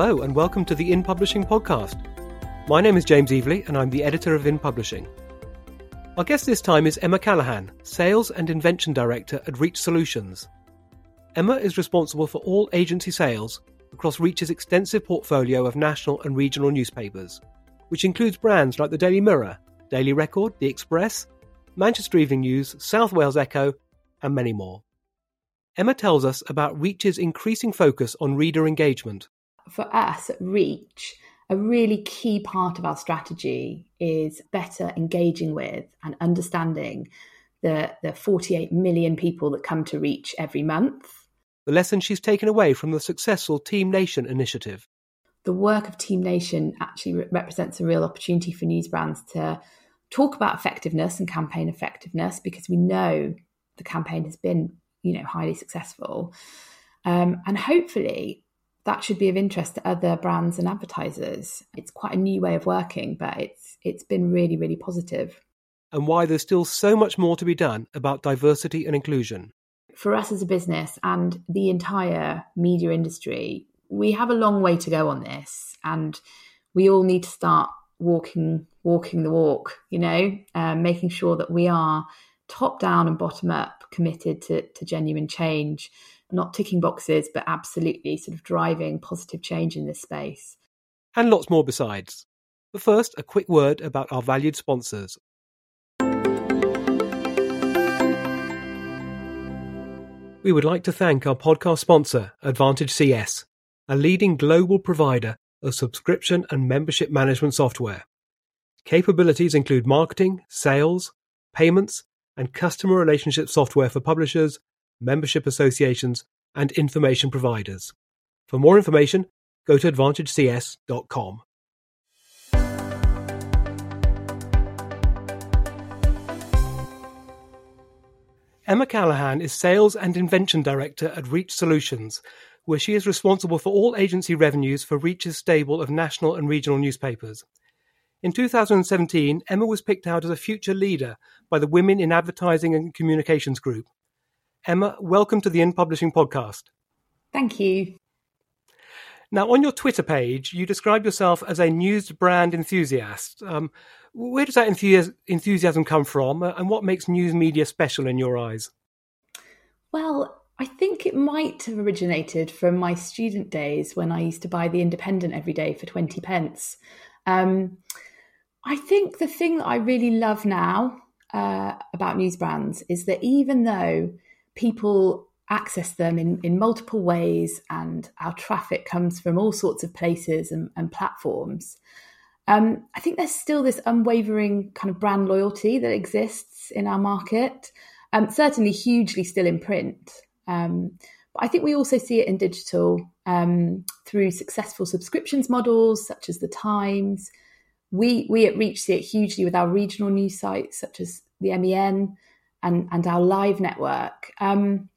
Hello, and welcome to the In Publishing podcast. My name is James Evelegh, and I'm the editor of In Publishing. Our guest this time is Emma Callaghan, Sales and Invention Director at Reach Solutions. Emma is responsible for all agency sales across Reach's extensive portfolio of national and regional newspapers, which includes brands like the Daily Mirror, Daily Record, The Express, Manchester Evening News, South Wales Echo, and many more. Emma tells us about Reach's increasing focus on reader engagement for us at Reach, a really key part of our strategy is better engaging with and understanding the, the 48 million people that come to Reach every month. The lesson she's taken away from the successful Team Nation initiative. The work of Team Nation actually re- represents a real opportunity for news brands to talk about effectiveness and campaign effectiveness because we know the campaign has been, you know, highly successful. Um, and hopefully that should be of interest to other brands and advertisers. It's quite a new way of working, but it's it's been really really positive. And why there's still so much more to be done about diversity and inclusion. For us as a business and the entire media industry, we have a long way to go on this and we all need to start walking walking the walk, you know, um, making sure that we are top down and bottom up committed to, to genuine change not ticking boxes, but absolutely sort of driving positive change in this space. And lots more besides. But first, a quick word about our valued sponsors. We would like to thank our podcast sponsor, AdvantageCS, a leading global provider of subscription and membership management software. Capabilities include marketing, sales, payments, and customer relationship software for publishers, membership associations, and information providers. For more information, go to advantagecs.com. Emma Callaghan is Sales and Invention Director at Reach Solutions, where she is responsible for all agency revenues for Reach's stable of national and regional newspapers. In 2017, Emma was picked out as a future leader by the Women in Advertising and Communications Group, Emma, welcome to the In Publishing podcast. Thank you. Now, on your Twitter page, you describe yourself as a news brand enthusiast. Um, where does that enthusiasm come from, uh, and what makes news media special in your eyes? Well, I think it might have originated from my student days when I used to buy The Independent every day for 20 pence. Um, I think the thing that I really love now uh, about news brands is that even though people access them in, in multiple ways and our traffic comes from all sorts of places and, and platforms. Um, I think there's still this unwavering kind of brand loyalty that exists in our market, um, certainly hugely still in print. Um, but I think we also see it in digital um, through successful subscriptions models such as the Times. We we at Reach see it hugely with our regional news sites such as the MEN and and our live network. Um,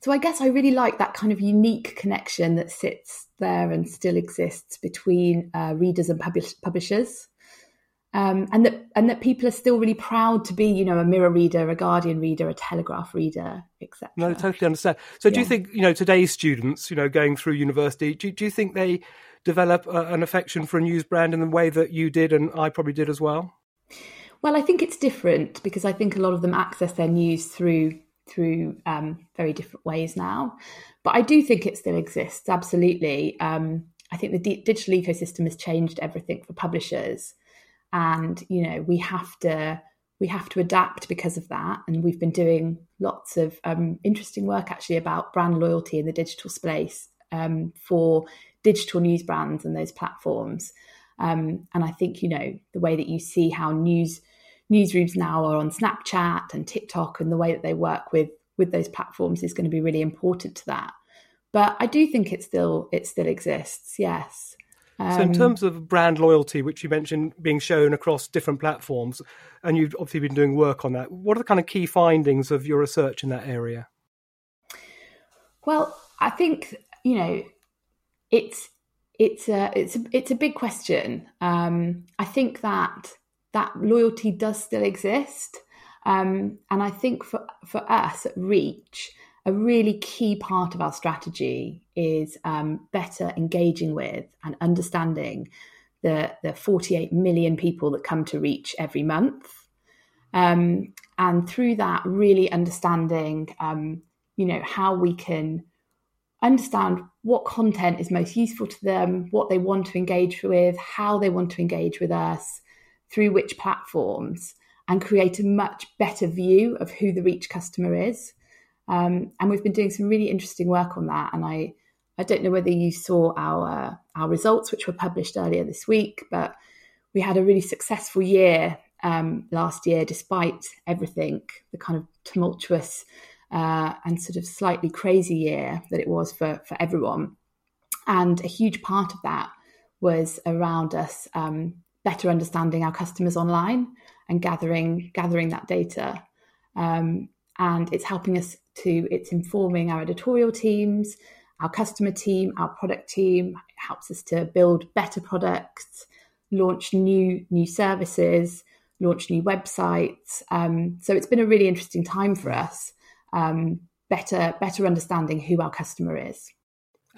so I guess I really like that kind of unique connection that sits there and still exists between uh, readers and publish- publishers. Um, and that and that people are still really proud to be, you know, a Mirror reader, a Guardian reader, a Telegraph reader, etc. No, I totally understand. So, do you think, you know, today's students, you know, going through university, do, do you think they develop uh, an affection for a news brand in the way that you did and I probably did as well? Well, I think it's different because I think a lot of them access their news through through um, very different ways now. But I do think it still exists. Absolutely. Um, I think the d- digital ecosystem has changed everything for publishers, and you know we have to we have to adapt because of that. And we've been doing lots of um, interesting work actually about brand loyalty in the digital space um, for digital news brands and those platforms. Um, and I think you know the way that you see how news newsrooms now are on Snapchat and TikTok, and the way that they work with with those platforms is going to be really important to that. But I do think it still it still exists. Yes. Um, so, in um, terms of brand loyalty, which you mentioned being shown across different platforms, and you've obviously been doing work on that, what are the kind of key findings of your research in that area? Well, I think you know it's it's a it's a, it's a big question. Um, I think that that loyalty does still exist. Um, and I think for, for us at Reach, a really key part of our strategy is um, better engaging with and understanding the, the 48 million people that come to Reach every month. Um, and through that, really understanding, um, you know, how we can understand what content is most useful to them, what they want to engage with, how they want to engage with us, through which platforms, and create a much better view of who the Reach customer is. Um, and we've been doing some really interesting work on that. And I, I don't know whether you saw our our results, which were published earlier this week, but we had a really successful year um, last year, despite everything, the kind of tumultuous uh, and sort of slightly crazy year that it was for, for everyone. And a huge part of that was around us um, better understanding our customers online and gathering gathering that data. Um, and it's helping us to it's informing our editorial teams, our customer team, our product team. It helps us to build better products, launch new new services, launch new websites. Um, so it's been a really interesting time for us. Um, better better understanding who our customer is.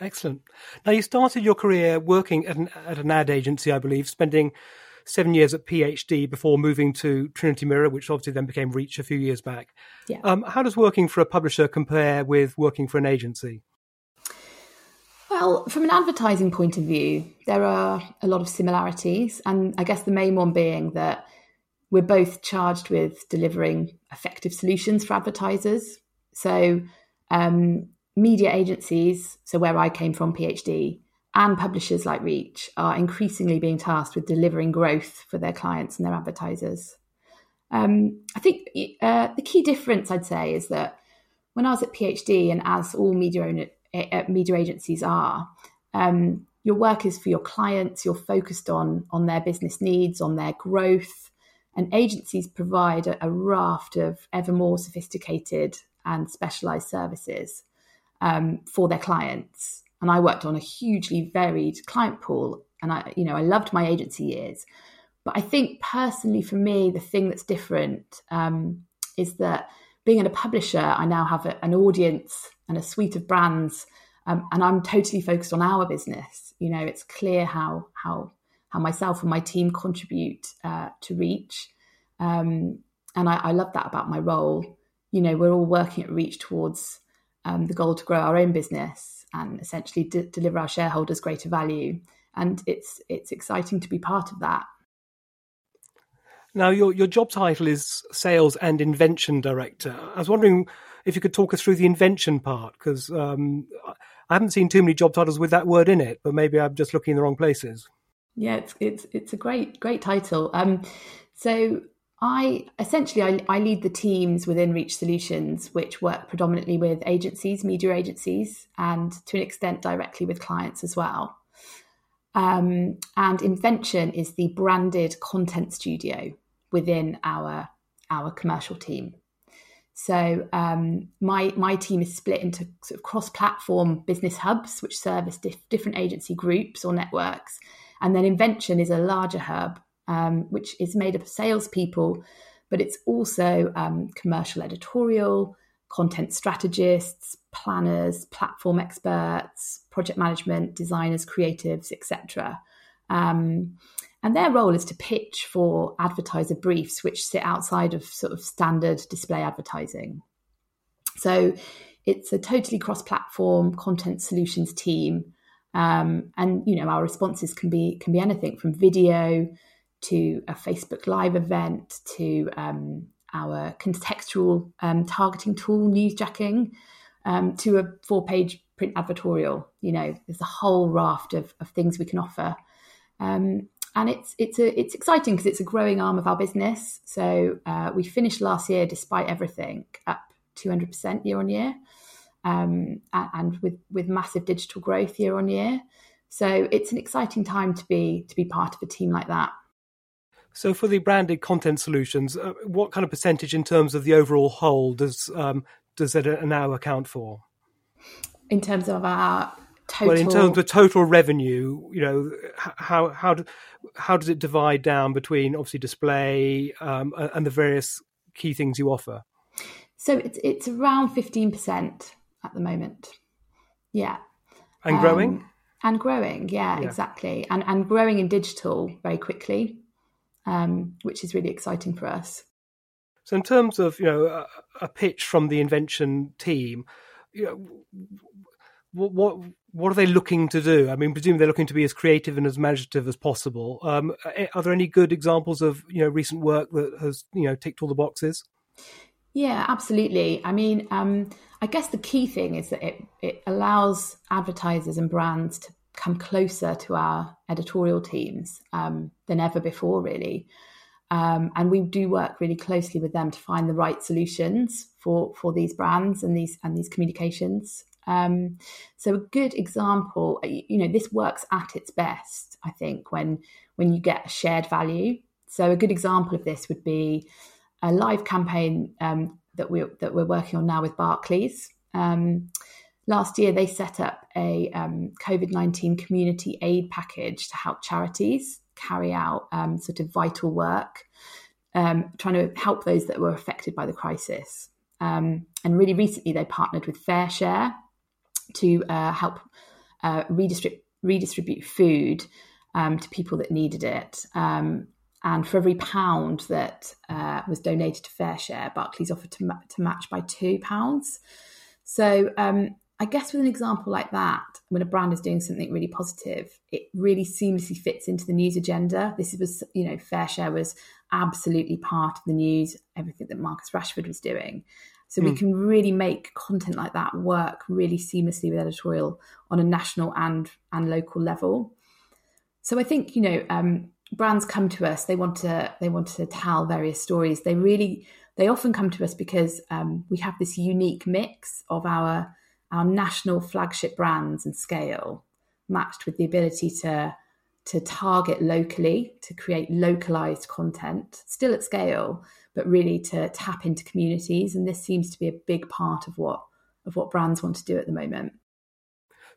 Excellent. Now you started your career working at an, at an ad agency, I believe, spending seven years at PhD before moving to Trinity Mirror, which obviously then became Reach a few years back. Yeah. Um, how does working for a publisher compare with working for an agency? Well, from an advertising point of view, there are a lot of similarities. And I guess the main one being that we're both charged with delivering effective solutions for advertisers. So, um, media agencies, so where I came from, PhD, and publishers like Reach are increasingly being tasked with delivering growth for their clients and their advertisers. Um, I think uh, the key difference, I'd say, is that when I was at PhD, and as all media owner, uh, media agencies are, um, your work is for your clients. You're focused on on their business needs, on their growth, and agencies provide a, a raft of ever more sophisticated and specialized services um, for their clients and I worked on a hugely varied client pool. And I, you know, I loved my agency years. But I think personally for me, the thing that's different um, is that being in a publisher, I now have a, an audience and a suite of brands, um, and I'm totally focused on our business. You know, it's clear how how how myself and my team contribute uh, to Reach, um, and I, I, love that about my role. You know, we're all working at Reach towards um, the goal to grow our own business, and essentially d- deliver our shareholders greater value. And it's it's exciting to be part of that. Now, your your job title is Sales and Invention Director. I was wondering if you could talk us through the invention part, because um, I haven't seen too many job titles with that word in it, but maybe I'm just looking in the wrong places. Yeah, it's it's it's a great great title. Um, so I essentially I, I, lead the teams within Reach Solutions, which work predominantly with agencies, media agencies, and to an extent directly with clients as well. Um, and Invention is the branded content studio within our our commercial team. So um, my my team is split into sort of cross platform business hubs, which service dif- different agency groups or networks, and then Invention is a larger hub um, which is made up of salespeople, but it's also um, commercial editorial, content strategists, planners, platform experts, project management, designers, creatives, etc. Um, and their role is to pitch for advertiser briefs, which sit outside of sort of standard display advertising. So it's a totally cross-platform content solutions team, um, and you know our responses can be can be anything from video to a Facebook Live event, to um, our contextual um, targeting tool, newsjacking, um, to a four page print advertorial. You know, there's a whole raft of, of things we can offer. Um, and it's it's a, it's exciting because it's a growing arm of our business. So uh, we finished last year, despite everything, up 200% year on year, um, and with with massive digital growth year on year. So it's an exciting time to be to be part of a team like that. So, for the branded content solutions, uh, what kind of percentage in terms of the overall whole does um, does it now account for? In terms of our total, well, in terms of total revenue, you know, how how how does it divide down between obviously display um, and the various key things you offer? So it's it's around fifteen percent at the moment. Yeah. And growing? Um, and growing, yeah, yeah, exactly. And and growing in digital very quickly, um, which is really exciting for us. So in terms of, you know, a, a pitch from the invention team, you know, what, what what are they looking to do? I mean, presumably they're looking to be as creative and as imaginative as possible. Um, are there any good examples of you know recent work that has you know ticked all the boxes? Yeah, absolutely. I mean, um, I guess the key thing is that it it allows advertisers and brands to come closer to our editorial teams um, than ever before, really. Um, and we do work really closely with them to find the right solutions for for these brands and these and these communications. Um, so a good example, uh, you know, this works at its best, I think, when when you get a shared value. So a good example of this would be a live campaign um, that we that we're working on now with Barclays. Um, last year, they set up a um, COVID nineteen community aid package to help charities carry out um, sort of vital work, um, trying to help those that were affected by the crisis. and really recently, they partnered with FareShare to uh, help uh, redistribute, redistribute food um, to people that needed it. Um, and for every pound that uh, was donated to FareShare, Barclays offered to, ma- to match by two pounds. So um, I guess with an example like that, when a brand is doing something really positive, it really seamlessly fits into the news agenda. This was, you know, FareShare was absolutely part of the news, everything that Marcus Rashford was doing. So mm. we hmm. can really make content like that work really seamlessly with editorial on a national and and local level. So I think you know um, brands come to us. They want to they want to tell various stories. They really they often come to us because um, we have this unique mix of our our national flagship brands and scale matched with the ability to to target locally to create localized content still at scale but really to tap into communities. And this seems to be a big part of what of what brands want to do at the moment.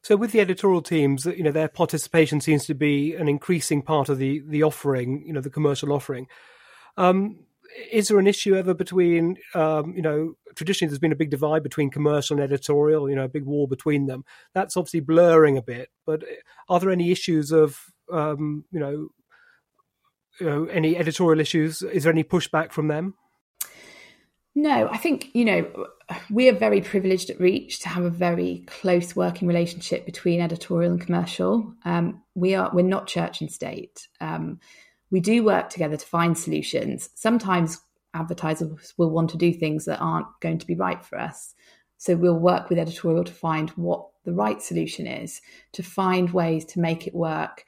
So, with the editorial teams, you know, their participation seems to be an increasing part of the the offering, you know, the commercial offering. Um, is there an issue ever between, um, you know, traditionally there's been a big divide between commercial and editorial, you know, a big wall between them. That's obviously blurring a bit. But are there any issues of, um, you know, you know, any editorial issues? Is there any pushback from them? No, I think, you know, we are very privileged at Reach to have a very close working relationship between editorial and commercial. Um, we are we're not church and state. We do work together to find solutions. Sometimes advertisers will want to do things that aren't going to be right for us. So we'll work with editorial to find what the right solution is, to find ways to make it work,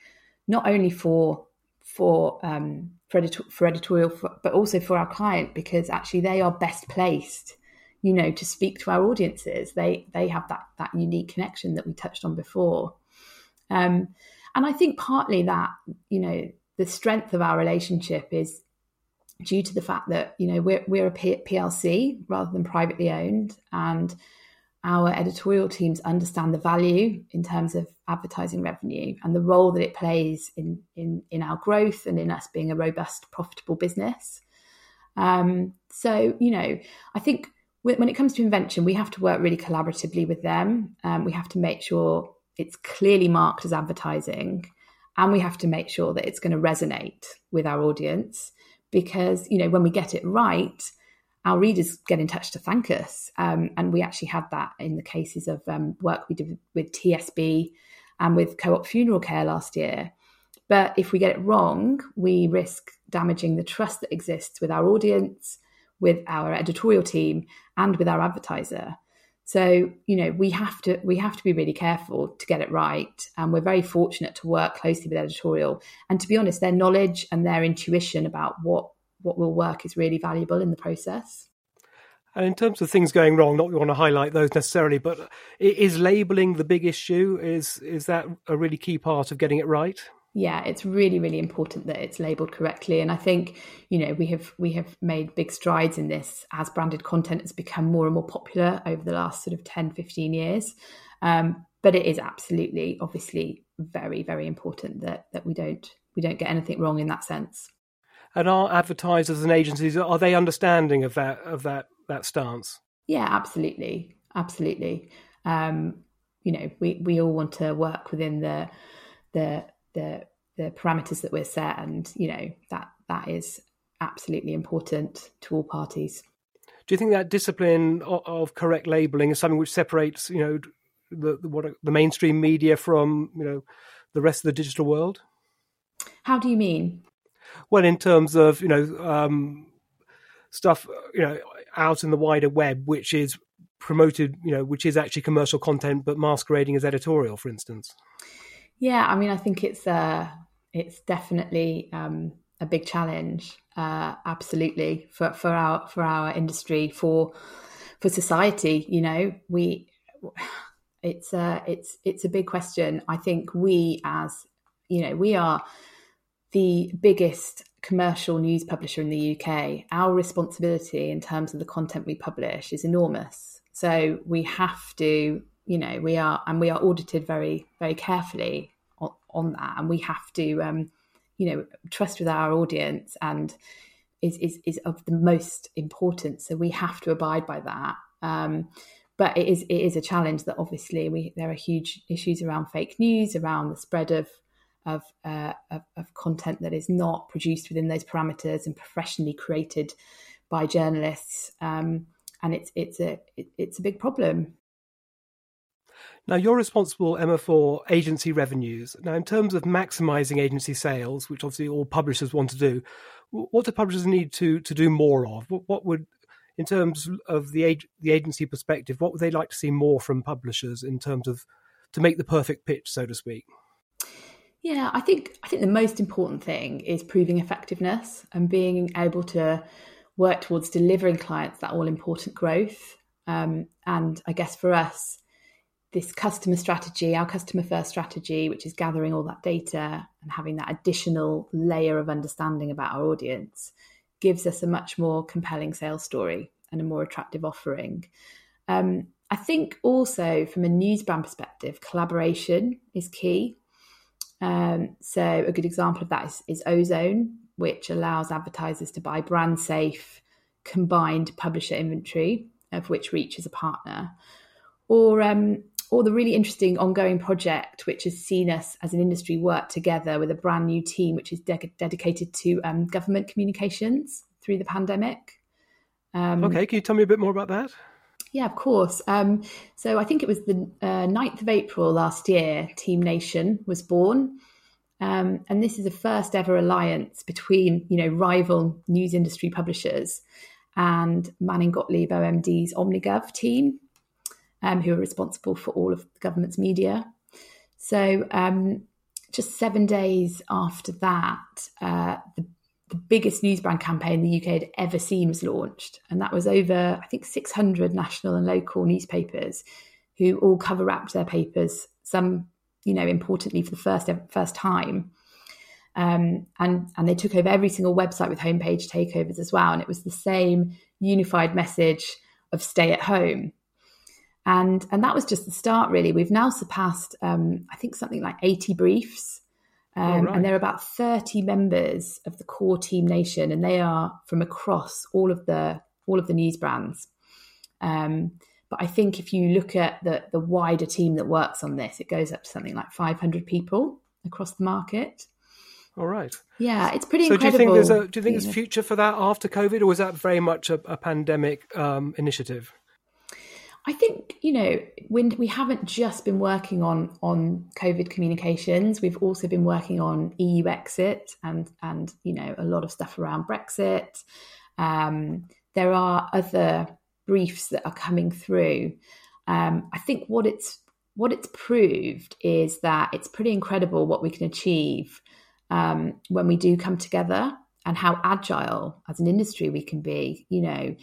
not only for for um, for, edito- for editorial, for, but also for our client because actually they are best placed, you know, to speak to our audiences. They they have that that unique connection that we touched on before, um, and I think partly that you know the strength of our relationship is due to the fact that you know we're we're a PLC rather than privately owned, and our editorial teams understand the value in terms of advertising revenue and the role that it plays in in, in our growth and in us being a robust, profitable business. Um, so, you know, I think when it comes to invention, we have to work really collaboratively with them. Um, we have to make sure it's clearly marked as advertising, and we have to make sure that it's going to resonate with our audience. Because you know, when we get it right, our readers get in touch to thank us. Um, and we actually had that in the cases of um, work we did with TSB and with Co op Funeral Care last year. But if we get it wrong, we risk damaging the trust that exists with our audience, with our editorial team, and with our advertiser. So, you know, we have to we have to be really careful to get it right. And we're very fortunate to work closely with editorial. And to be honest, their knowledge and their intuition about what what will work is really valuable in the process. And in terms of things going wrong, not we want to highlight those necessarily, but is labeling the big issue? Is is that a really key part of getting it right? Yeah, it's really really important that it's labeled correctly, and I think you know we have we have made big strides in this as branded content has become more and more popular over the last sort of 10, 15 years. Um, but it is absolutely, obviously, very very important that that we don't we don't get anything wrong in that sense and are advertisers and agencies are they understanding of that of that that stance? Yeah, absolutely, absolutely. Um, you know, we, we all want to work within the the the the parameters that we're set, and you know that that is absolutely important to all parties. Do you think that discipline of, of correct labeling is something which separates, you know, the, the what the mainstream media from, you know, the rest of the digital world? How do you mean? Well, in terms of you know um, stuff, you know, out in the wider web, which is promoted, you know, which is actually commercial content but masquerading as editorial, for instance. Yeah, I mean, I think it's uh, it's definitely um, a big challenge, uh, absolutely for for our for our industry for for society. You know, we it's a it's it's a big question. I think we as you know we are the biggest commercial news publisher in the UK. Our responsibility in terms of the content we publish is enormous. So we have to, you know, we are and we are audited very very carefully on, on that, and we have to. Um, you know trust with our audience and is is, is of the most importance. So we have to abide by that. Um, but it is it is a challenge that obviously we there are huge issues around fake news around the spread of of, uh, of, of content that is not produced within those parameters and professionally created by journalists. Um, and it's it's a it, it's a big problem now, you're responsible, Emma, for agency revenues. Now, in terms of maximizing agency sales, which obviously all publishers want to do, what do publishers need to, to do more of? What, would, in terms of the, the agency perspective, what would they like to see more from publishers in terms of to make the perfect pitch, so to speak? Yeah, I think I think the most important thing is proving effectiveness and being able to work towards delivering clients that all important growth. Um, and I guess for us, this customer strategy, our customer first strategy, which is gathering all that data and having that additional layer of understanding about our audience, gives us a much more compelling sales story and a more attractive offering. Um, I think also from a news brand perspective, collaboration is key. Um, so a good example of that is, is Ozone, which allows advertisers to buy brand safe combined publisher inventory, of which Reach is a partner. Or um, or the really interesting ongoing project, which has seen us as an industry work together with a brand new team, which is de- dedicated to um, government communications through the pandemic. Um, okay, can you tell me a bit more about that? Yeah, of course. Um, so I think it was the uh, 9th of April last year, Team Nation was born. Um, and this is the first ever alliance between, you know, rival news industry publishers and Manning Gottlieb OMD's Omnigov team, um, who are responsible for all of the government's media. So, um, just seven days after that, uh, the, the, biggest news brand campaign the UK had ever seen was launched. And that was over, I think, 600 national and local newspapers who all cover wrapped their papers, some, you know, importantly for the first, first time. Um, and and they took over every single website with homepage takeovers as well, and it was the same unified message of stay at home and and that was just the start really we've now surpassed um, i think something like 80 briefs um, right. and there are about 30 members of the core team nation and they are from across all of the all of the news brands um, but i think if you look at the the wider team that works on this it goes up to something like 500 people across the market all right. Yeah, it's pretty so incredible. do you think there's a do you think there's future for that after COVID, or was that very much a, a pandemic um, initiative? I think you know when we haven't just been working on on COVID communications, we've also been working on EU exit and and you know a lot of stuff around Brexit. Um, there are other briefs that are coming through. Um, I think what it's what it's proved is that it's pretty incredible what we can achieve um, when we do come together and how agile as an industry we can be. You know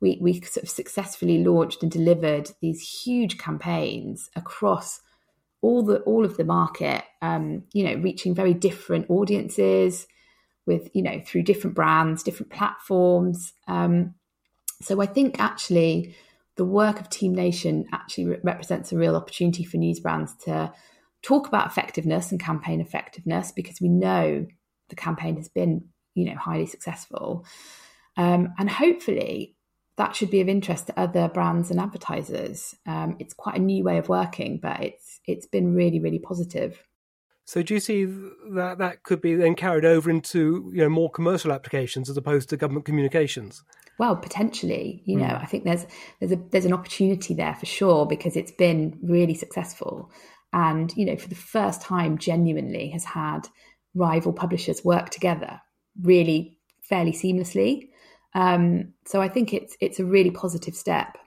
we, we sort of successfully launched and delivered these huge campaigns across all the all of the market um, you know reaching very different audiences with you know through different brands different platforms. Um, so i think actually the work of team nation actually re- represents a real opportunity for news brands to talk about effectiveness and campaign effectiveness because we know the campaign has been you know highly successful. Um, and hopefully that should be of interest to other brands and advertisers. Um, it's quite a new way of working, but it's it's been really really positive. So do you see that that could be then carried over into you know more commercial applications as opposed to government communications? Well, potentially, you know, mm. I think there's there's a there's an opportunity there for sure because it's been really successful, and you know, for the first time, genuinely has had rival publishers work together really fairly seamlessly. Um, so I think it's it's a really positive step.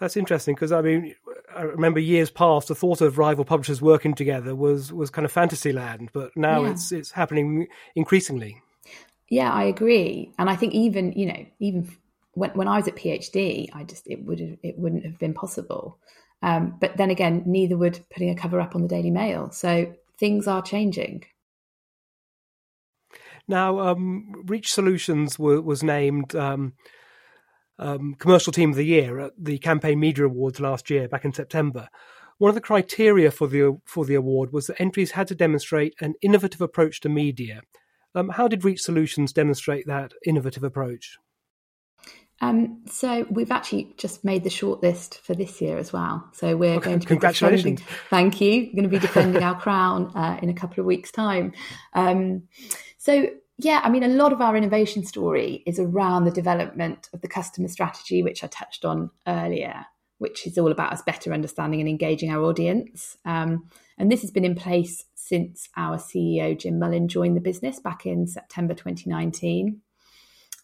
That's interesting because I mean, I remember years past, the thought of rival publishers working together was was kind of fantasy land, but now yeah. it's it's happening increasingly. Yeah, I agree, and I think even you know even when when I was at PhD, I just it would have, it wouldn't have been possible. Um, but then again, neither would putting a cover up on the Daily Mail. So things are changing. Now, um, Reach Solutions were, was named um, um, Commercial Team of the Year at the Campaign Media Awards last year, back in September. One of the criteria for the for the award was that entries had to demonstrate an innovative approach to media. Um, how did Reach Solutions demonstrate that innovative approach? Um, so we've actually just made the shortlist for this year as well. So we're okay, going to congratulations. thank you. We're going to be defending our crown uh, in a couple of weeks' time. Um, so yeah, I mean, a lot of our innovation story is around the development of the customer strategy, which I touched on earlier, which is all about us better understanding and engaging our audience. Um, and this has been in place since our CEO, Jim Mullen, joined the business back in September 2019.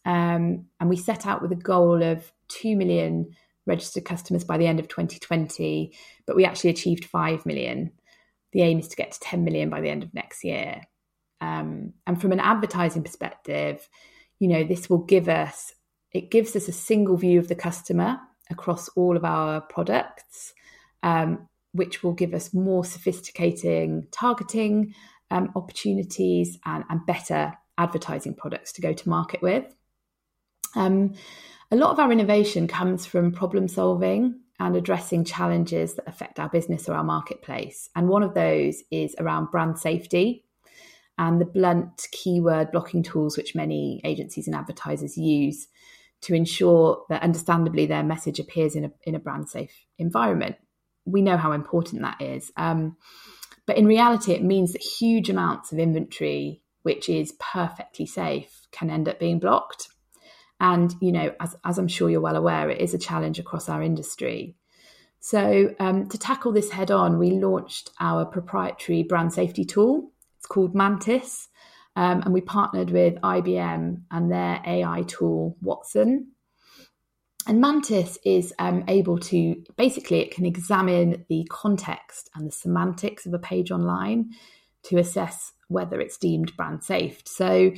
Um, and we set out with a goal of 2 million registered customers by the end of 2020, but we actually achieved 5 million. The aim is to get to 10 million by the end of next year. Um, and from an advertising perspective, you know, this will give us, it gives us a single view of the customer across all of our products, um, which will give us more sophisticating targeting um, opportunities and, and, better advertising products to go to market with. Um, a lot of our innovation comes from problem solving and addressing challenges that affect our business or our marketplace. And one of those is around brand safety and the blunt keyword blocking tools which many agencies and advertisers use to ensure that understandably their message appears in a, in a brand safe environment. We know how important that is. Um, but in reality, it means that huge amounts of inventory, which is perfectly safe, can end up being blocked. And, you know, as, as I'm sure you're well aware, it is a challenge across our industry. So, um, to tackle this head on, we launched our proprietary brand safety tool, called Mantis. Um, and we partnered with IBM and their AI tool, Watson. And Mantis is um, able to basically, it can examine the context and the semantics of a page online to assess whether it's deemed brand safe. So,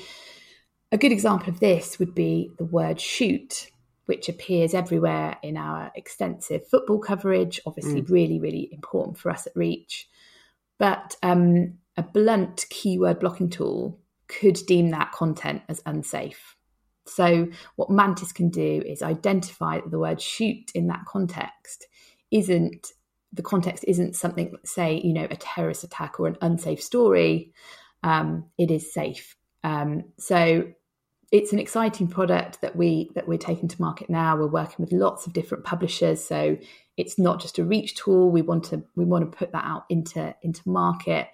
a good example of this would be the word shoot, which appears everywhere in our extensive football coverage, obviously, mm. really, really important for us at Reach. But um, a blunt keyword blocking tool could deem that content as unsafe. So, what Mantis can do is identify that the word shoot in that context isn't the context isn't something, say, you know, a terrorist attack or an unsafe story. Um, it is safe. Um, so, it's an exciting product that we that we're taking to market now. We're working with lots of different publishers, so it's not just a reach tool. We want to we want to put that out into into market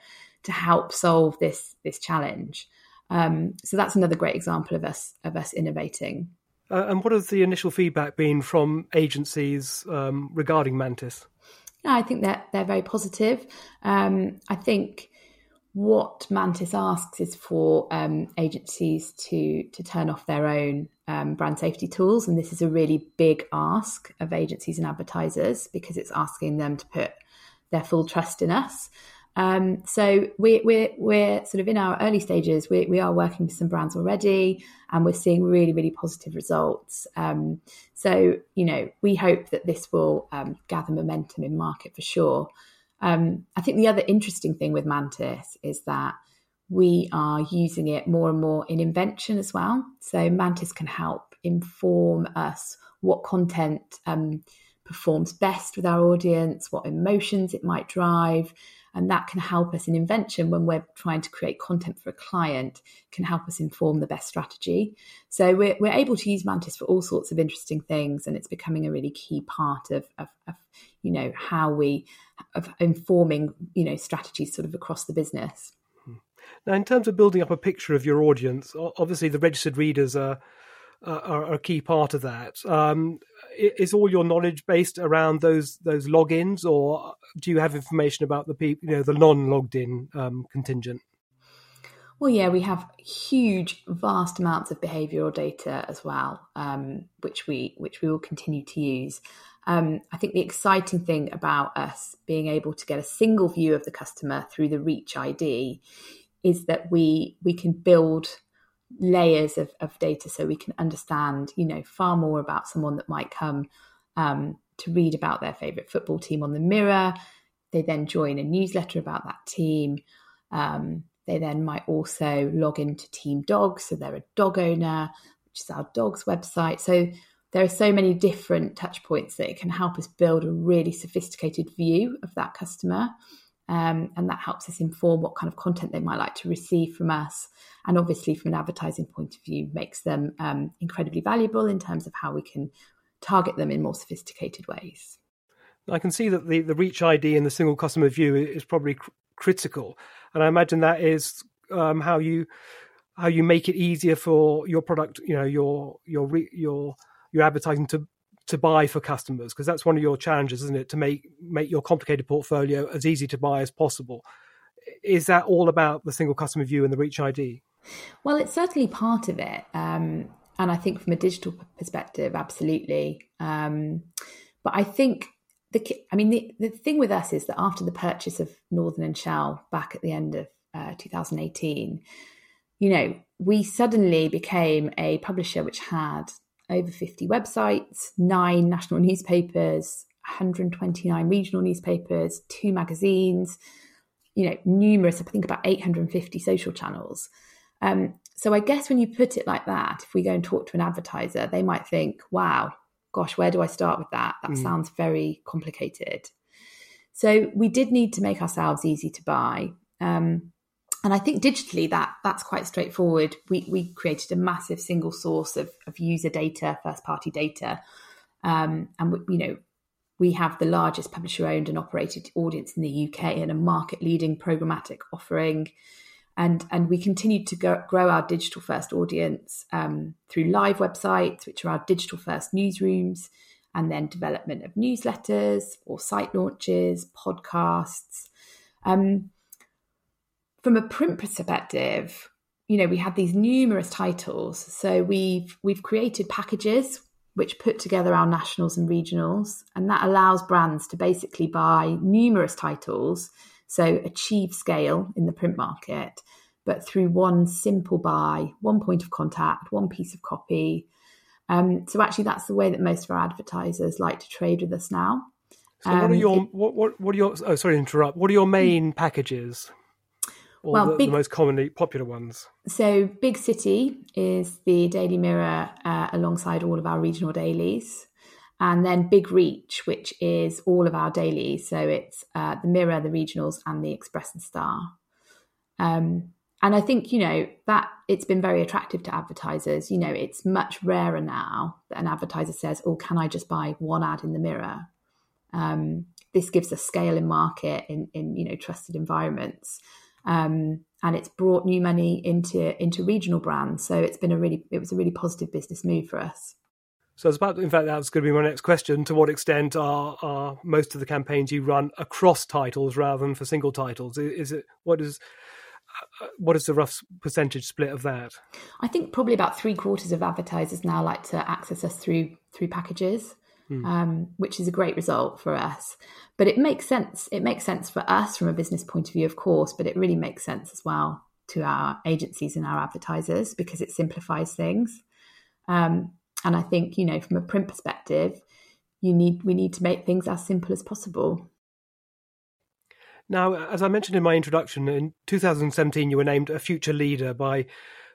to help solve this this challenge. Um, so that's another great example of us of us innovating. Uh, and what has the initial feedback been from agencies um, regarding Mantis? Yeah, I think that they're, they're very positive. Um, I think what Mantis asks is for um, agencies to to turn off their own um, brand safety tools, and this is a really big ask of agencies and advertisers because it's asking them to put their full trust in us. Um, so we, we're we're sort of in our early stages. We we are working with some brands already, and we're seeing really really positive results. Um, so you know we hope that this will um, gather momentum in market for sure. Um, I think the other interesting thing with Mantis is that we are using it more and more in invention as well. So Mantis can help inform us what content um, performs best with our audience, what emotions it might drive and that can help us in invention when we're trying to create content for a client can help us inform the best strategy. So we're, we're able to use mantis for all sorts of interesting things and it's becoming a really key part of, of, of you know how we of informing you know strategies sort of across the business. Now in terms of building up a picture of your audience obviously the registered readers are are, a key part of that. Um, is all your knowledge based around those those logins, or do you have information about the people, you know, the non-logged in um, contingent? Well, yeah, we have huge, vast amounts of behavioural data as well, um, which we which we will continue to use. Um, I think the exciting thing about us being able to get a single view of the customer through the Reach ID is that we we can build layers of, of data so we can understand, you know, far more about someone that might come um, to read about their favourite football team on the Mirror. They then join a newsletter about that team. Um, they then might also log into Team Dogs, so they're a dog owner, which is our dogs website. So there are so many different touch points that it can help us build a really sophisticated view of that customer. Um, and that helps us inform what kind of content they might like to receive from us. And obviously, from an advertising point of view, makes them um, incredibly valuable in terms of how we can target them in more sophisticated ways. I can see that the, the reach ID and the single customer view is probably cr- critical, and I imagine that is um, how you how you make it easier for your product, you know, your your your your advertising to to buy for customers because that's one of your challenges, isn't it? To make make your complicated portfolio as easy to buy as possible. Is that all about the single customer view and the Reach ID? Well, it's certainly part of it, um, and I think from a digital perspective, absolutely. Um, but I think the I mean the, the thing with us is that after the purchase of Northern and Shell back at the end of uh, 2018, you know, we suddenly became a publisher which had over 50 websites, nine national newspapers, 129 regional newspapers, two magazines, you know, numerous, I think about 850 social channels. Um, so I guess when you put it like that, if we go and talk to an advertiser, they might think, wow, gosh, where do I start with that? That mm. sounds very complicated. So we did need to make ourselves easy to buy. Um, and I think digitally that that's quite straightforward. We we created a massive single source of, of user data, first party data, um, and we, you know we have the largest publisher owned and operated audience in the UK and a market leading programmatic offering. And, and we continue to go, grow our digital first audience um, through live websites, which are our digital first newsrooms, and then development of newsletters or site launches, podcasts. Um, from a print perspective, you know, we had these numerous titles. So we've we've created packages which put together our nationals and regionals, and that allows brands to basically buy numerous titles, so achieve scale in the print market, but through one simple buy, one point of contact, one piece of copy. Um, so actually, that's the way that most of our advertisers like to trade with us now. So what are um, your what, what what are your oh sorry to interrupt. What are your main packages? Or well, the, big, the, most commonly popular ones? So, Big City is the Daily Mirror uh, alongside all of our regional dailies. And then Big Reach, which is all of our dailies. So, it's uh, the Mirror, the regionals, and the Express and Star. Um, and I think, you know, that it's been very attractive to advertisers. You know, it's much rarer now that an advertiser says, Oh, can I just buy one ad in the mirror? Um, this gives a scale in market in, in you know trusted environments um, and it's brought new money into into regional brands. So it's been a really it was a really positive business move for us. So it's about in fact that's going to be my next question. To what extent are are most of the campaigns you run across titles rather than for single titles? Is it what is uh, what is the rough percentage split of that? I think probably about three quarters of advertisers now like to access us through through packages mm. um, which is a great result for us. But it makes sense. It makes sense for us from a business point of view, of course, but it really makes sense as well to our agencies and our advertisers because it simplifies things. Um, and I think you know, from a print perspective, you need we need to make things as simple as possible. Now, as I mentioned in my introduction, in 2017, you were named a future leader by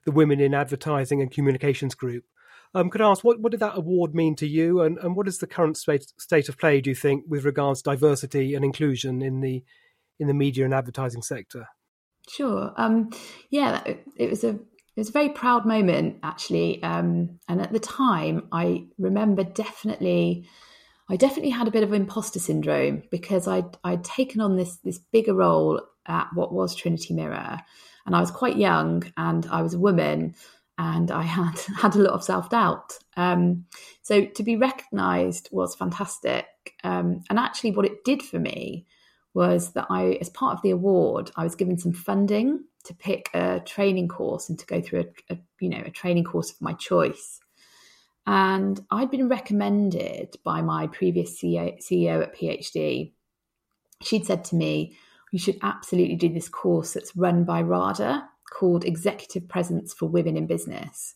the Women in Advertising and Communications Group. Um, could I ask what, what did that award mean to you, and, and what is the current state, state of play? Do you think with regards to diversity and inclusion in the in the media and advertising sector? Sure. Um, yeah, it, was a it was a very proud moment actually, um, and at the time, I remember definitely. I definitely had a bit of imposter syndrome because I'd, I'd taken on this this bigger role at what was Trinity Mirror, and I was quite young and I was a woman and I had had a lot of self doubt. Um, so to be recognised was fantastic, um, and actually, what it did for me was that I, as part of the award, I was given some funding to pick a training course and to go through a, a you know a training course of my choice. And I'd been recommended by my previous CEO, CEO at PhD. She'd said to me, "You should absolutely do this course that's run by RADA." Called Executive Presence for Women in Business.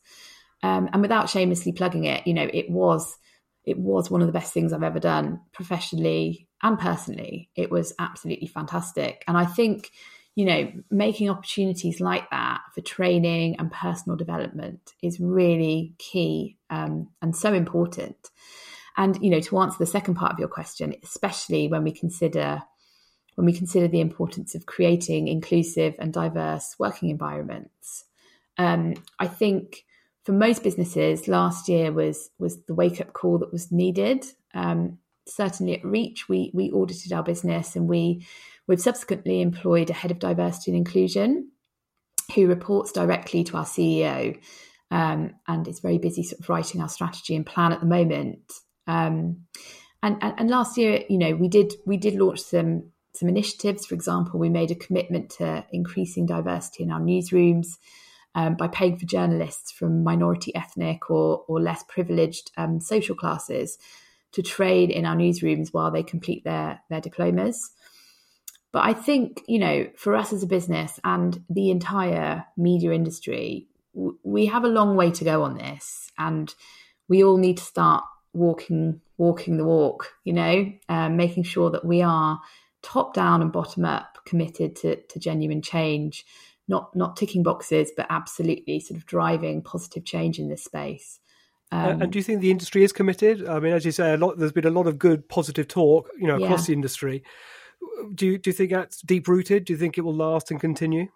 Um, and without shamelessly plugging it, you know, it was it was one of the best things I've ever done professionally and personally. It was absolutely fantastic. And I think, you know, making opportunities like that for training and personal development is really key um, and so important. And, you know, to answer the second part of your question, especially when we consider when we consider the importance of creating inclusive and diverse working environments. Um, I think for most businesses, last year was was the wake up call that was needed. Um, certainly at Reach, we we audited our business and we we've subsequently employed a head of diversity and inclusion who reports directly to our CEO um, and is very busy sort of writing our strategy and plan at the moment. Um, and, and, and last year, you know, we did we did launch some some initiatives. For example, we made a commitment to increasing diversity in our newsrooms um, by paying for journalists from minority ethnic or, or less privileged um, social classes to train in our newsrooms while they complete their, their diplomas. But I think, you know, for us as a business and the entire media industry, we have a long way to go on this. And we all need to start walking walking the walk you know um, making sure that we are top down and bottom up committed to, to genuine change, not not ticking boxes, but absolutely sort of driving positive change in this space. Um, and do you think the industry is committed? I mean, as you say, a lot. There's been a lot of good, positive talk, you know, across yeah. the industry. Do you do you think that's deep rooted? Do you think it will last and continue?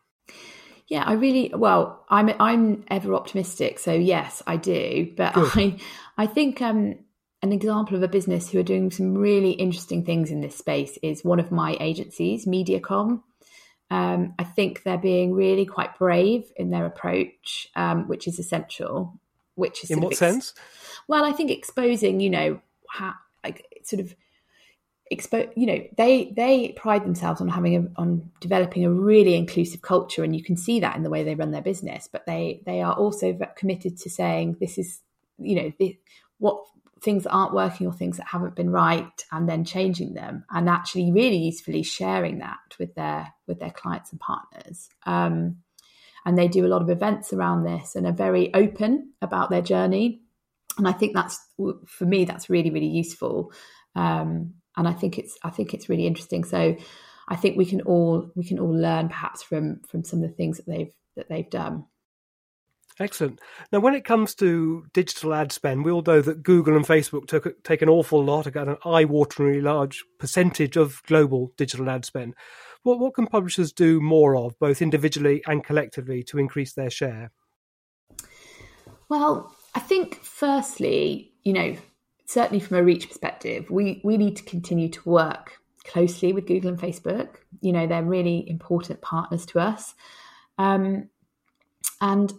Yeah, I really well. I'm I'm ever optimistic, so yes, I do. But good. I I think um, an example of a business who are doing some really interesting things in this space is one of my agencies, Mediacom. Um, I think they're being really quite brave in their approach, um, which is essential. Which is in what ex- sense? Well, I think exposing, you know, how like sort of expose, you know, they they pride themselves on having a, on developing a really inclusive culture, and you can see that in the way they run their business. But they they are also committed to saying this is, you know, the, what things that aren't working or things that haven't been right and then changing them and actually really usefully sharing that with their with their clients and partners. Um, and they do a lot of events around this and are very open about their journey. And i think that's for me that's really really useful. Um, and i think it's i think it's really interesting. So i think we can all we can all learn perhaps from from some of the things that they've that they've done Excellent. Now, when it comes to digital ad spend, we all know that Google and Facebook took, take an awful lot, an eye-wateringly large percentage of global digital ad spend. What, what can publishers do more of, both individually and collectively, to increase their share? Well, I think firstly, you know, certainly from a reach perspective, we, we need to continue to work closely with Google and Facebook. You know, they're really important partners to us. Um, and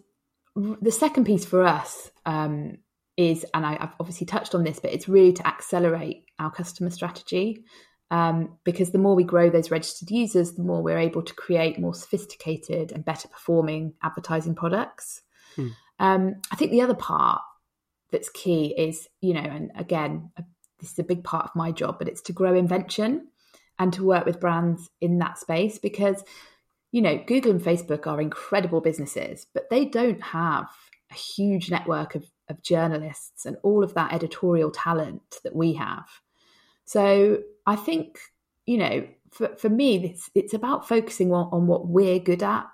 the second piece for us um, is, and I, have obviously touched on this, but it's really to accelerate our customer strategy. Um, because the more we grow those registered users, the more we're able to create more sophisticated and better performing advertising products. Hmm. Um, I think the other part that's key is, you know, and again, this is a big part of my job, but it's to grow invention and to work with brands in that space because you know, Google and Facebook are incredible businesses, but they don't have a huge network of, of journalists and all of that editorial talent that we have. So I think, you know, for, for me, it's, it's about focusing on, on what we're good at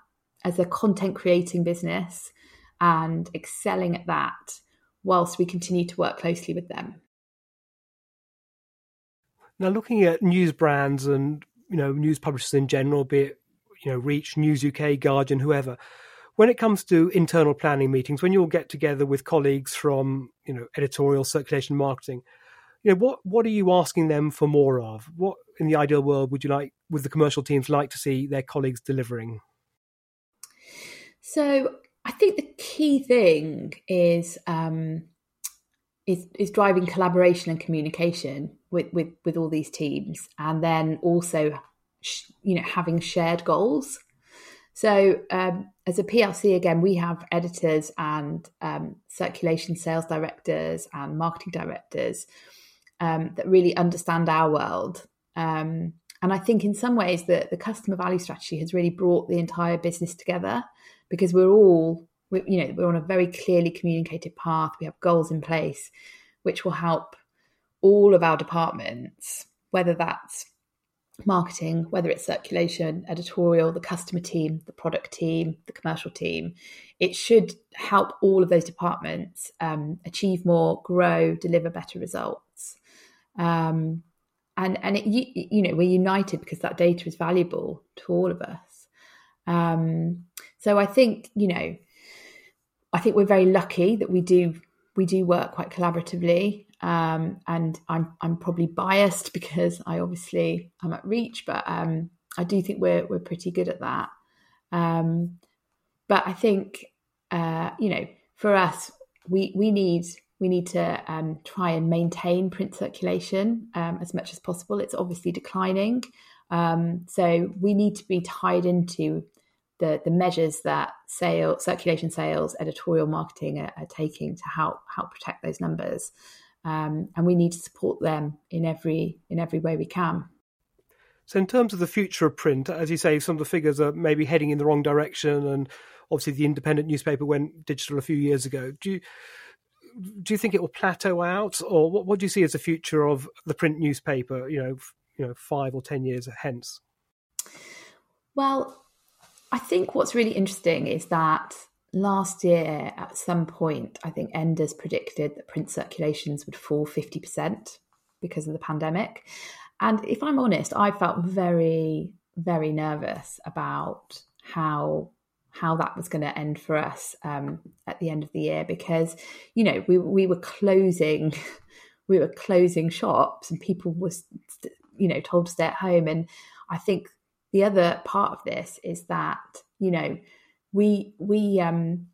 as a content creating business and excelling at that whilst we continue to work closely with them. Now, looking at news brands and you know news publishers in general, be it you know Reach, News UK, Guardian, whoever. When it comes to internal planning meetings, when you'll get together with colleagues from you know editorial, circulation, marketing, you know what what are you asking them for more of? What in the ideal world would you like would the commercial teams like to see their colleagues delivering? So I think the key thing is um, is is driving collaboration and communication with with with all these teams, and then also sh- you know having shared goals. So um, as a PLC, again, we have editors and um, circulation sales directors and marketing directors um, that really understand our world. Um, and I think in some ways that the customer value strategy has really brought the entire business together because we're all, we, you know, we're on a very clearly communicated path. We have goals in place, which will help all of our departments, whether that's marketing, whether it's circulation, editorial, the customer team, the product team, the commercial team. It should help all of those departments um, achieve more, grow, deliver better results. Um, and and it, you, you, know we're united because that data is valuable to all of us. Um, so I think you know, I think we're very lucky that we do we do work quite collaboratively um, and I'm I'm probably biased because I obviously I'm at Reach, but um, I do think we're we're pretty good at that. Um, but I think uh, you know for us we we need we need to um, try and maintain print circulation um, as much as possible. It's obviously declining, um, so we need to be tied into the the measures that sale circulation sales editorial marketing are, are taking to help help protect those numbers um, and we need to support them in every in every way we can. So, in terms of the future of print, as you say, some of the figures are maybe heading in the wrong direction, and obviously the independent newspaper went digital a few years ago. Do you do you think it will plateau out, or what, what do you see as the future of the print newspaper? You know, you know, five or ten years hence. Well, I think what's really interesting is that last year, at some point, I think Enders predicted that print circulations would fall 50% because of the pandemic. And if I'm honest, I felt very, very nervous about how how that was going to end for us um, at the end of the year because you know we we were closing we were closing shops and people were you know told to stay at home and I think the other part of this is that you know we we um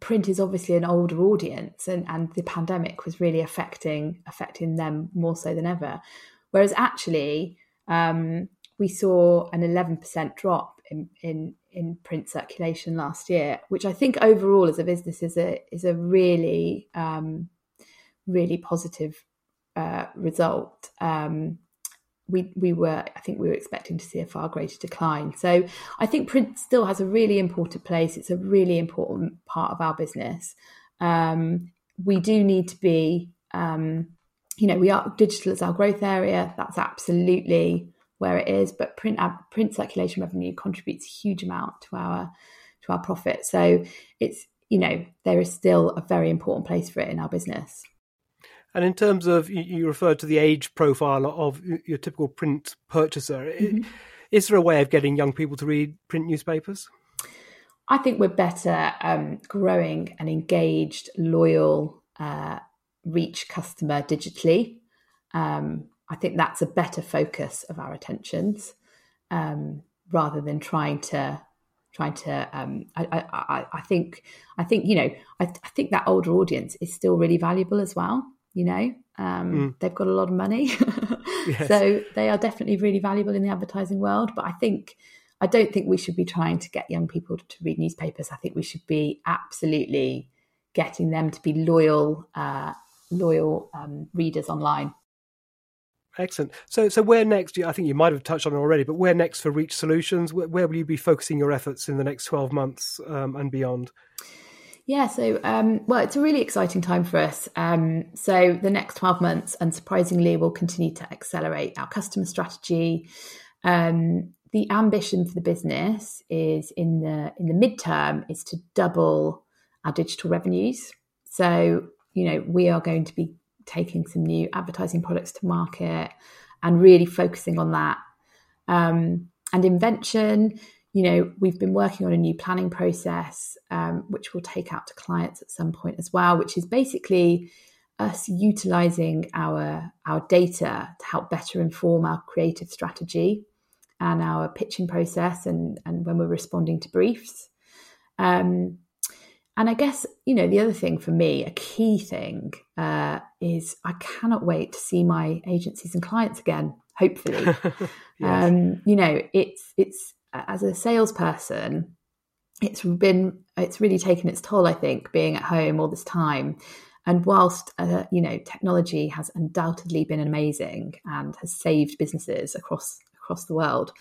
print is obviously an older audience and and the pandemic was really affecting affecting them more so than ever. Whereas actually um, we saw an 11% drop in, in in print circulation last year which i think overall as a business is a is a really um, really positive uh, result. Um, we we were I think we were expecting to see a far greater decline. So I think print still has a really important place. It's a really important part of our business. Um, we do need to be, um, you know, we are digital as our growth area. That's absolutely where it is. But print print circulation revenue contributes a huge amount to our to our profit. So it's you know there is still a very important place for it in our business. And in terms of, you referred to the age profile of your typical print purchaser. Mm-hmm. Is there a way of getting young people to read print newspapers? I think we're better um, growing an engaged, loyal, uh, reach customer digitally. Um, I think that's a better focus of our attentions um, rather than trying to trying to. Um, I, I, I, think I think you know I, I think that older audience is still really valuable as well you know um, mm. they've got a lot of money yes. so they are definitely really valuable in the advertising world but i think i don't think we should be trying to get young people to read newspapers i think we should be absolutely getting them to be loyal uh, loyal um, readers online Excellent. So, so where next? I think you might have touched on it already, but where next for Reach Solutions? Where, where will you be focusing your efforts in the next twelve months um, and beyond? Yeah, so um, well, it's a really exciting time for us. Um, so the next twelve months, unsurprisingly, will continue to accelerate our customer strategy. Um, the ambition for the business is in the in the midterm is to double our digital revenues. So you know we are going to be taking some new advertising products to market. and really focusing on that. Um, and invention, you know, we've been working on a new planning process, um, which we'll take out to clients at some point as well, which is basically us utilizing our our data to help better inform our creative strategy and our pitching process and and when we're responding to briefs um, and I guess, you know, the other thing for me, a key thing, uh, is I cannot wait to see my agencies and clients again, hopefully. yes. um, you know, it's, it's, as a salesperson, it's been, it's really taken its toll, I think, being at home all this time. And whilst, uh, you know, technology has undoubtedly been amazing and has saved businesses across, across the world,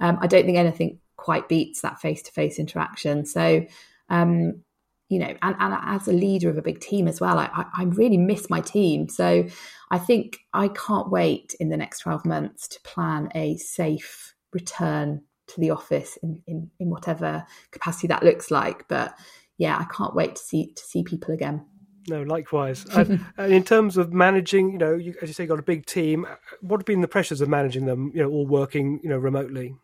um, I don't think anything quite beats that face to face interaction. So, um, you know, and, and as a leader of a big team as well, I, I really miss my team. So I think I can't wait in the next 12 months to plan a safe return to the office in, in, in whatever capacity that looks like. But yeah, I can't wait to see to see people again. No, likewise. and, and, in terms of managing, you know, you, as you say, you got a big team. What have been the pressures of managing them? You know, all working, you know, remotely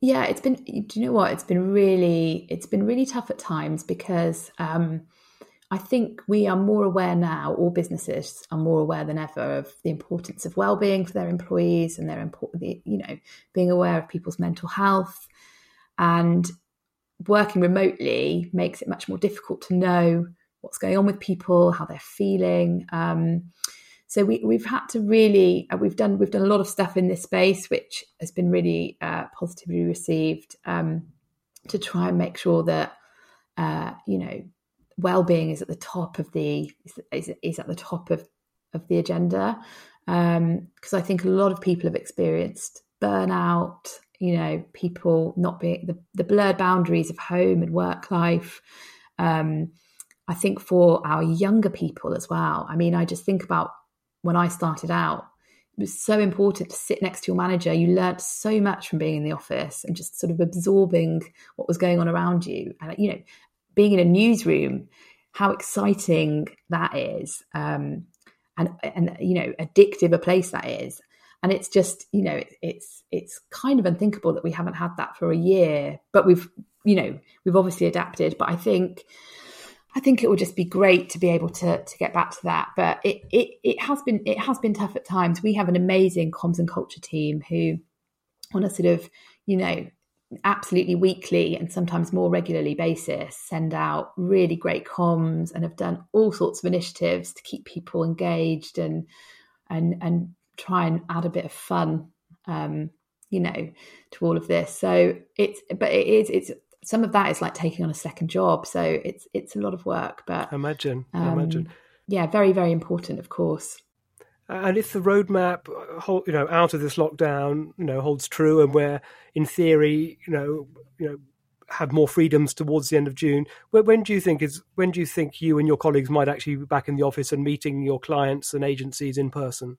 yeah it's been do you know what it's been really it's been really tough at times because um, i think we are more aware now all businesses are more aware than ever of the importance of well-being for their employees and their important you know being aware of people's mental health. And working remotely makes it much more difficult to know what's going on with people how they're feeling. Um, so we, we've had to really uh, we've done we've done a lot of stuff in this space, which has been really uh, positively received um, to try and make sure that uh, you know well-being is at the top of the is, is at the top of of the agenda because um, I think a lot of people have experienced burnout. You know, people not being the, the blurred boundaries of home and work life. Um, I think for our younger people as well. I mean, I just think about when I started out. It was so important to sit next to your manager. You learnt so much from being in the office and just sort of absorbing what was going on around you. And, you know, being in a newsroom, how exciting that is. Um, and, and, you know, addictive a place that is. And it's just, you know, it's, it's kind of unthinkable that we haven't had that for a year, but we've, you know, we've obviously adapted. But I think, I think it would just be great to be able to to get back to that. But it it it has been it has been tough at times. We have an amazing comms and culture team who, on a sort of you know absolutely weekly and sometimes more regularly basis send out really great comms and have done all sorts of initiatives to keep people engaged and and and try and add a bit of fun um, you know to all of this so it's but it is it's some of that is like taking on a second job. So it's it's a lot of work. But imagine, um, imagine. Yeah, very very important, of course. And if the roadmap, uh, you know, out of this lockdown, you know, holds true, and we're in theory, you know, you know, have more freedoms towards the end of June. When do you think is when do you think you and your colleagues might actually be back in the office and meeting your clients and agencies in person?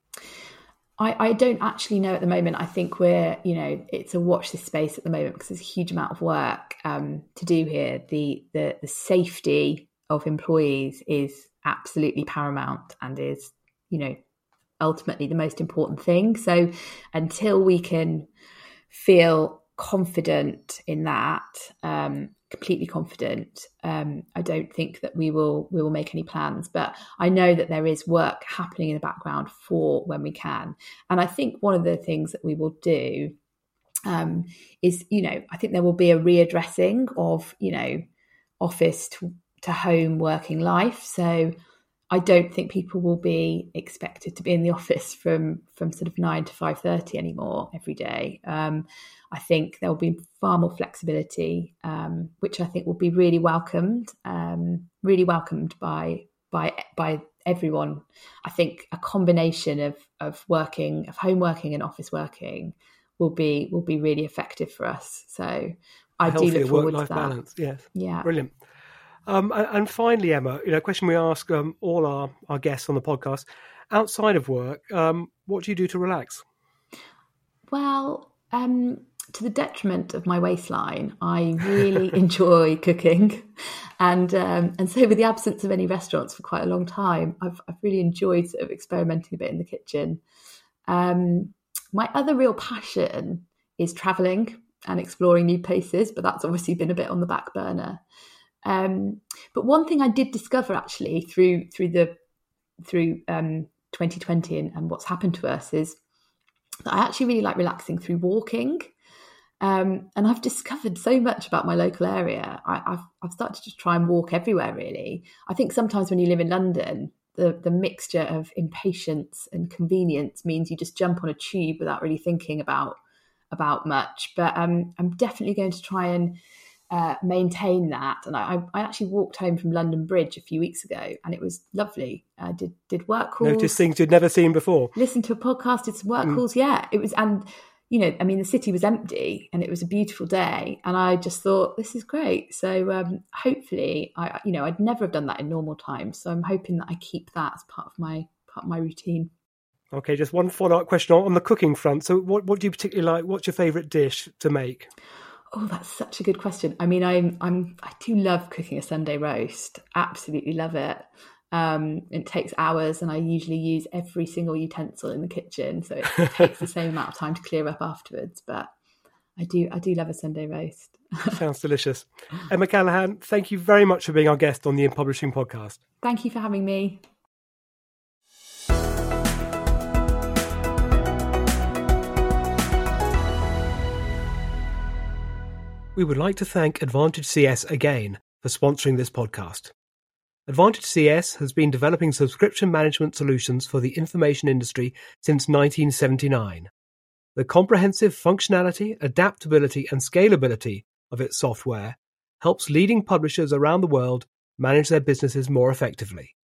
I, I don't actually know at the moment. I think we're, you know, it's a watch this space at the moment because there's a huge amount of work um, to do here. The, the the safety of employees is absolutely paramount and is, you know, ultimately the most important thing. So until we can feel confident in that, um, completely confident. Um, I don't think that we will we will make any plans, but I know that there is work happening in the background for when we can. And I think one of the things that we will do um, is, you know, I think there will be a readdressing of, you know, office to, to home working life. So I don't think people will be expected to be in the office from from sort of nine to five thirty anymore every day. Um, I think there will be far more flexibility, um, which I think will be really welcomed, um, really welcomed by by by everyone. I think a combination of of working, of home working and office working, will be will be really effective for us. So I do look forward to that. Balance. Yes, yeah, brilliant. Um, and, finally, Emma, you know, a question we ask um, all our, our guests on the podcast: outside of work, um, what do you do to relax? Well, um, to the detriment of my waistline, I really enjoy cooking, and um, and so with the absence of any restaurants for quite a long time, I've I've really enjoyed sort of experimenting a bit in the kitchen. Um, my other real passion is traveling and exploring new places, but that's obviously been a bit on the back burner. Um, but one thing I did discover actually through through the through um, 2020 and, and, what's happened to us is that I actually really like relaxing through walking. Um, and I've discovered so much about my local area. I, have I've started to try and walk everywhere. Really, I think sometimes when you live in London, the the mixture of impatience and convenience means you just jump on a tube without really thinking about about much. But um, I'm definitely going to try and uh, maintain that. And I, I, actually walked home from London Bridge a few weeks ago, and it was lovely. I did did work calls, noticed things you'd never seen before. Listened to a podcast, did some work mm. calls. Yeah, it was, and you know, I mean, the city was empty, and it was a beautiful day, and I just thought this is great. So um, hopefully, I you know, I'd never have done that in normal times. So I'm hoping that I keep that as part of my part of my routine. Okay, just one follow up question on the cooking front. So, what what do you particularly like? What's your favourite dish to make? Oh, that's such a good question. I mean, I'm I'm I do love cooking a Sunday roast. Absolutely love it. Um, it takes hours, and I usually use every single utensil in the kitchen, so it takes the same amount of time to clear up afterwards. But I do I do love a Sunday roast. Sounds delicious. Emma Callaghan, thank you very much for being our guest on the In Publishing podcast. Thank you for having me. We would like to thank AdvantageCS again for sponsoring this podcast. AdvantageCS has been developing subscription management solutions for the information industry since 1979. The comprehensive functionality, adaptability, and scalability of its software helps leading publishers around the world manage their businesses more effectively.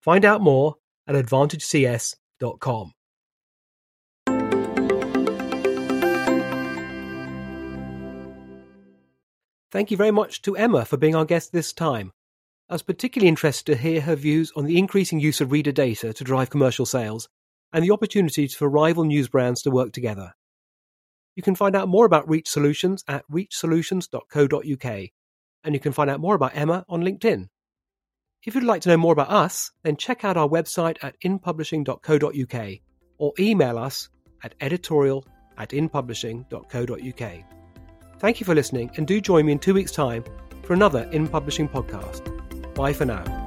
Find out more at advantagecs.com. Thank you very much to Emma for being our guest this time. I was particularly interested to hear her views on the increasing use of reader data to drive commercial sales and the opportunities for rival news brands to work together. You can find out more about Reach Solutions at reachsolutions.co.uk, and you can find out more about Emma on LinkedIn. If you'd like to know more about us, then check out our website at inpublishing.co.uk or email us at editorial at inpublishing.co.uk. Thank you for listening, and do join me in two weeks' time for another In Publishing podcast. Bye for now.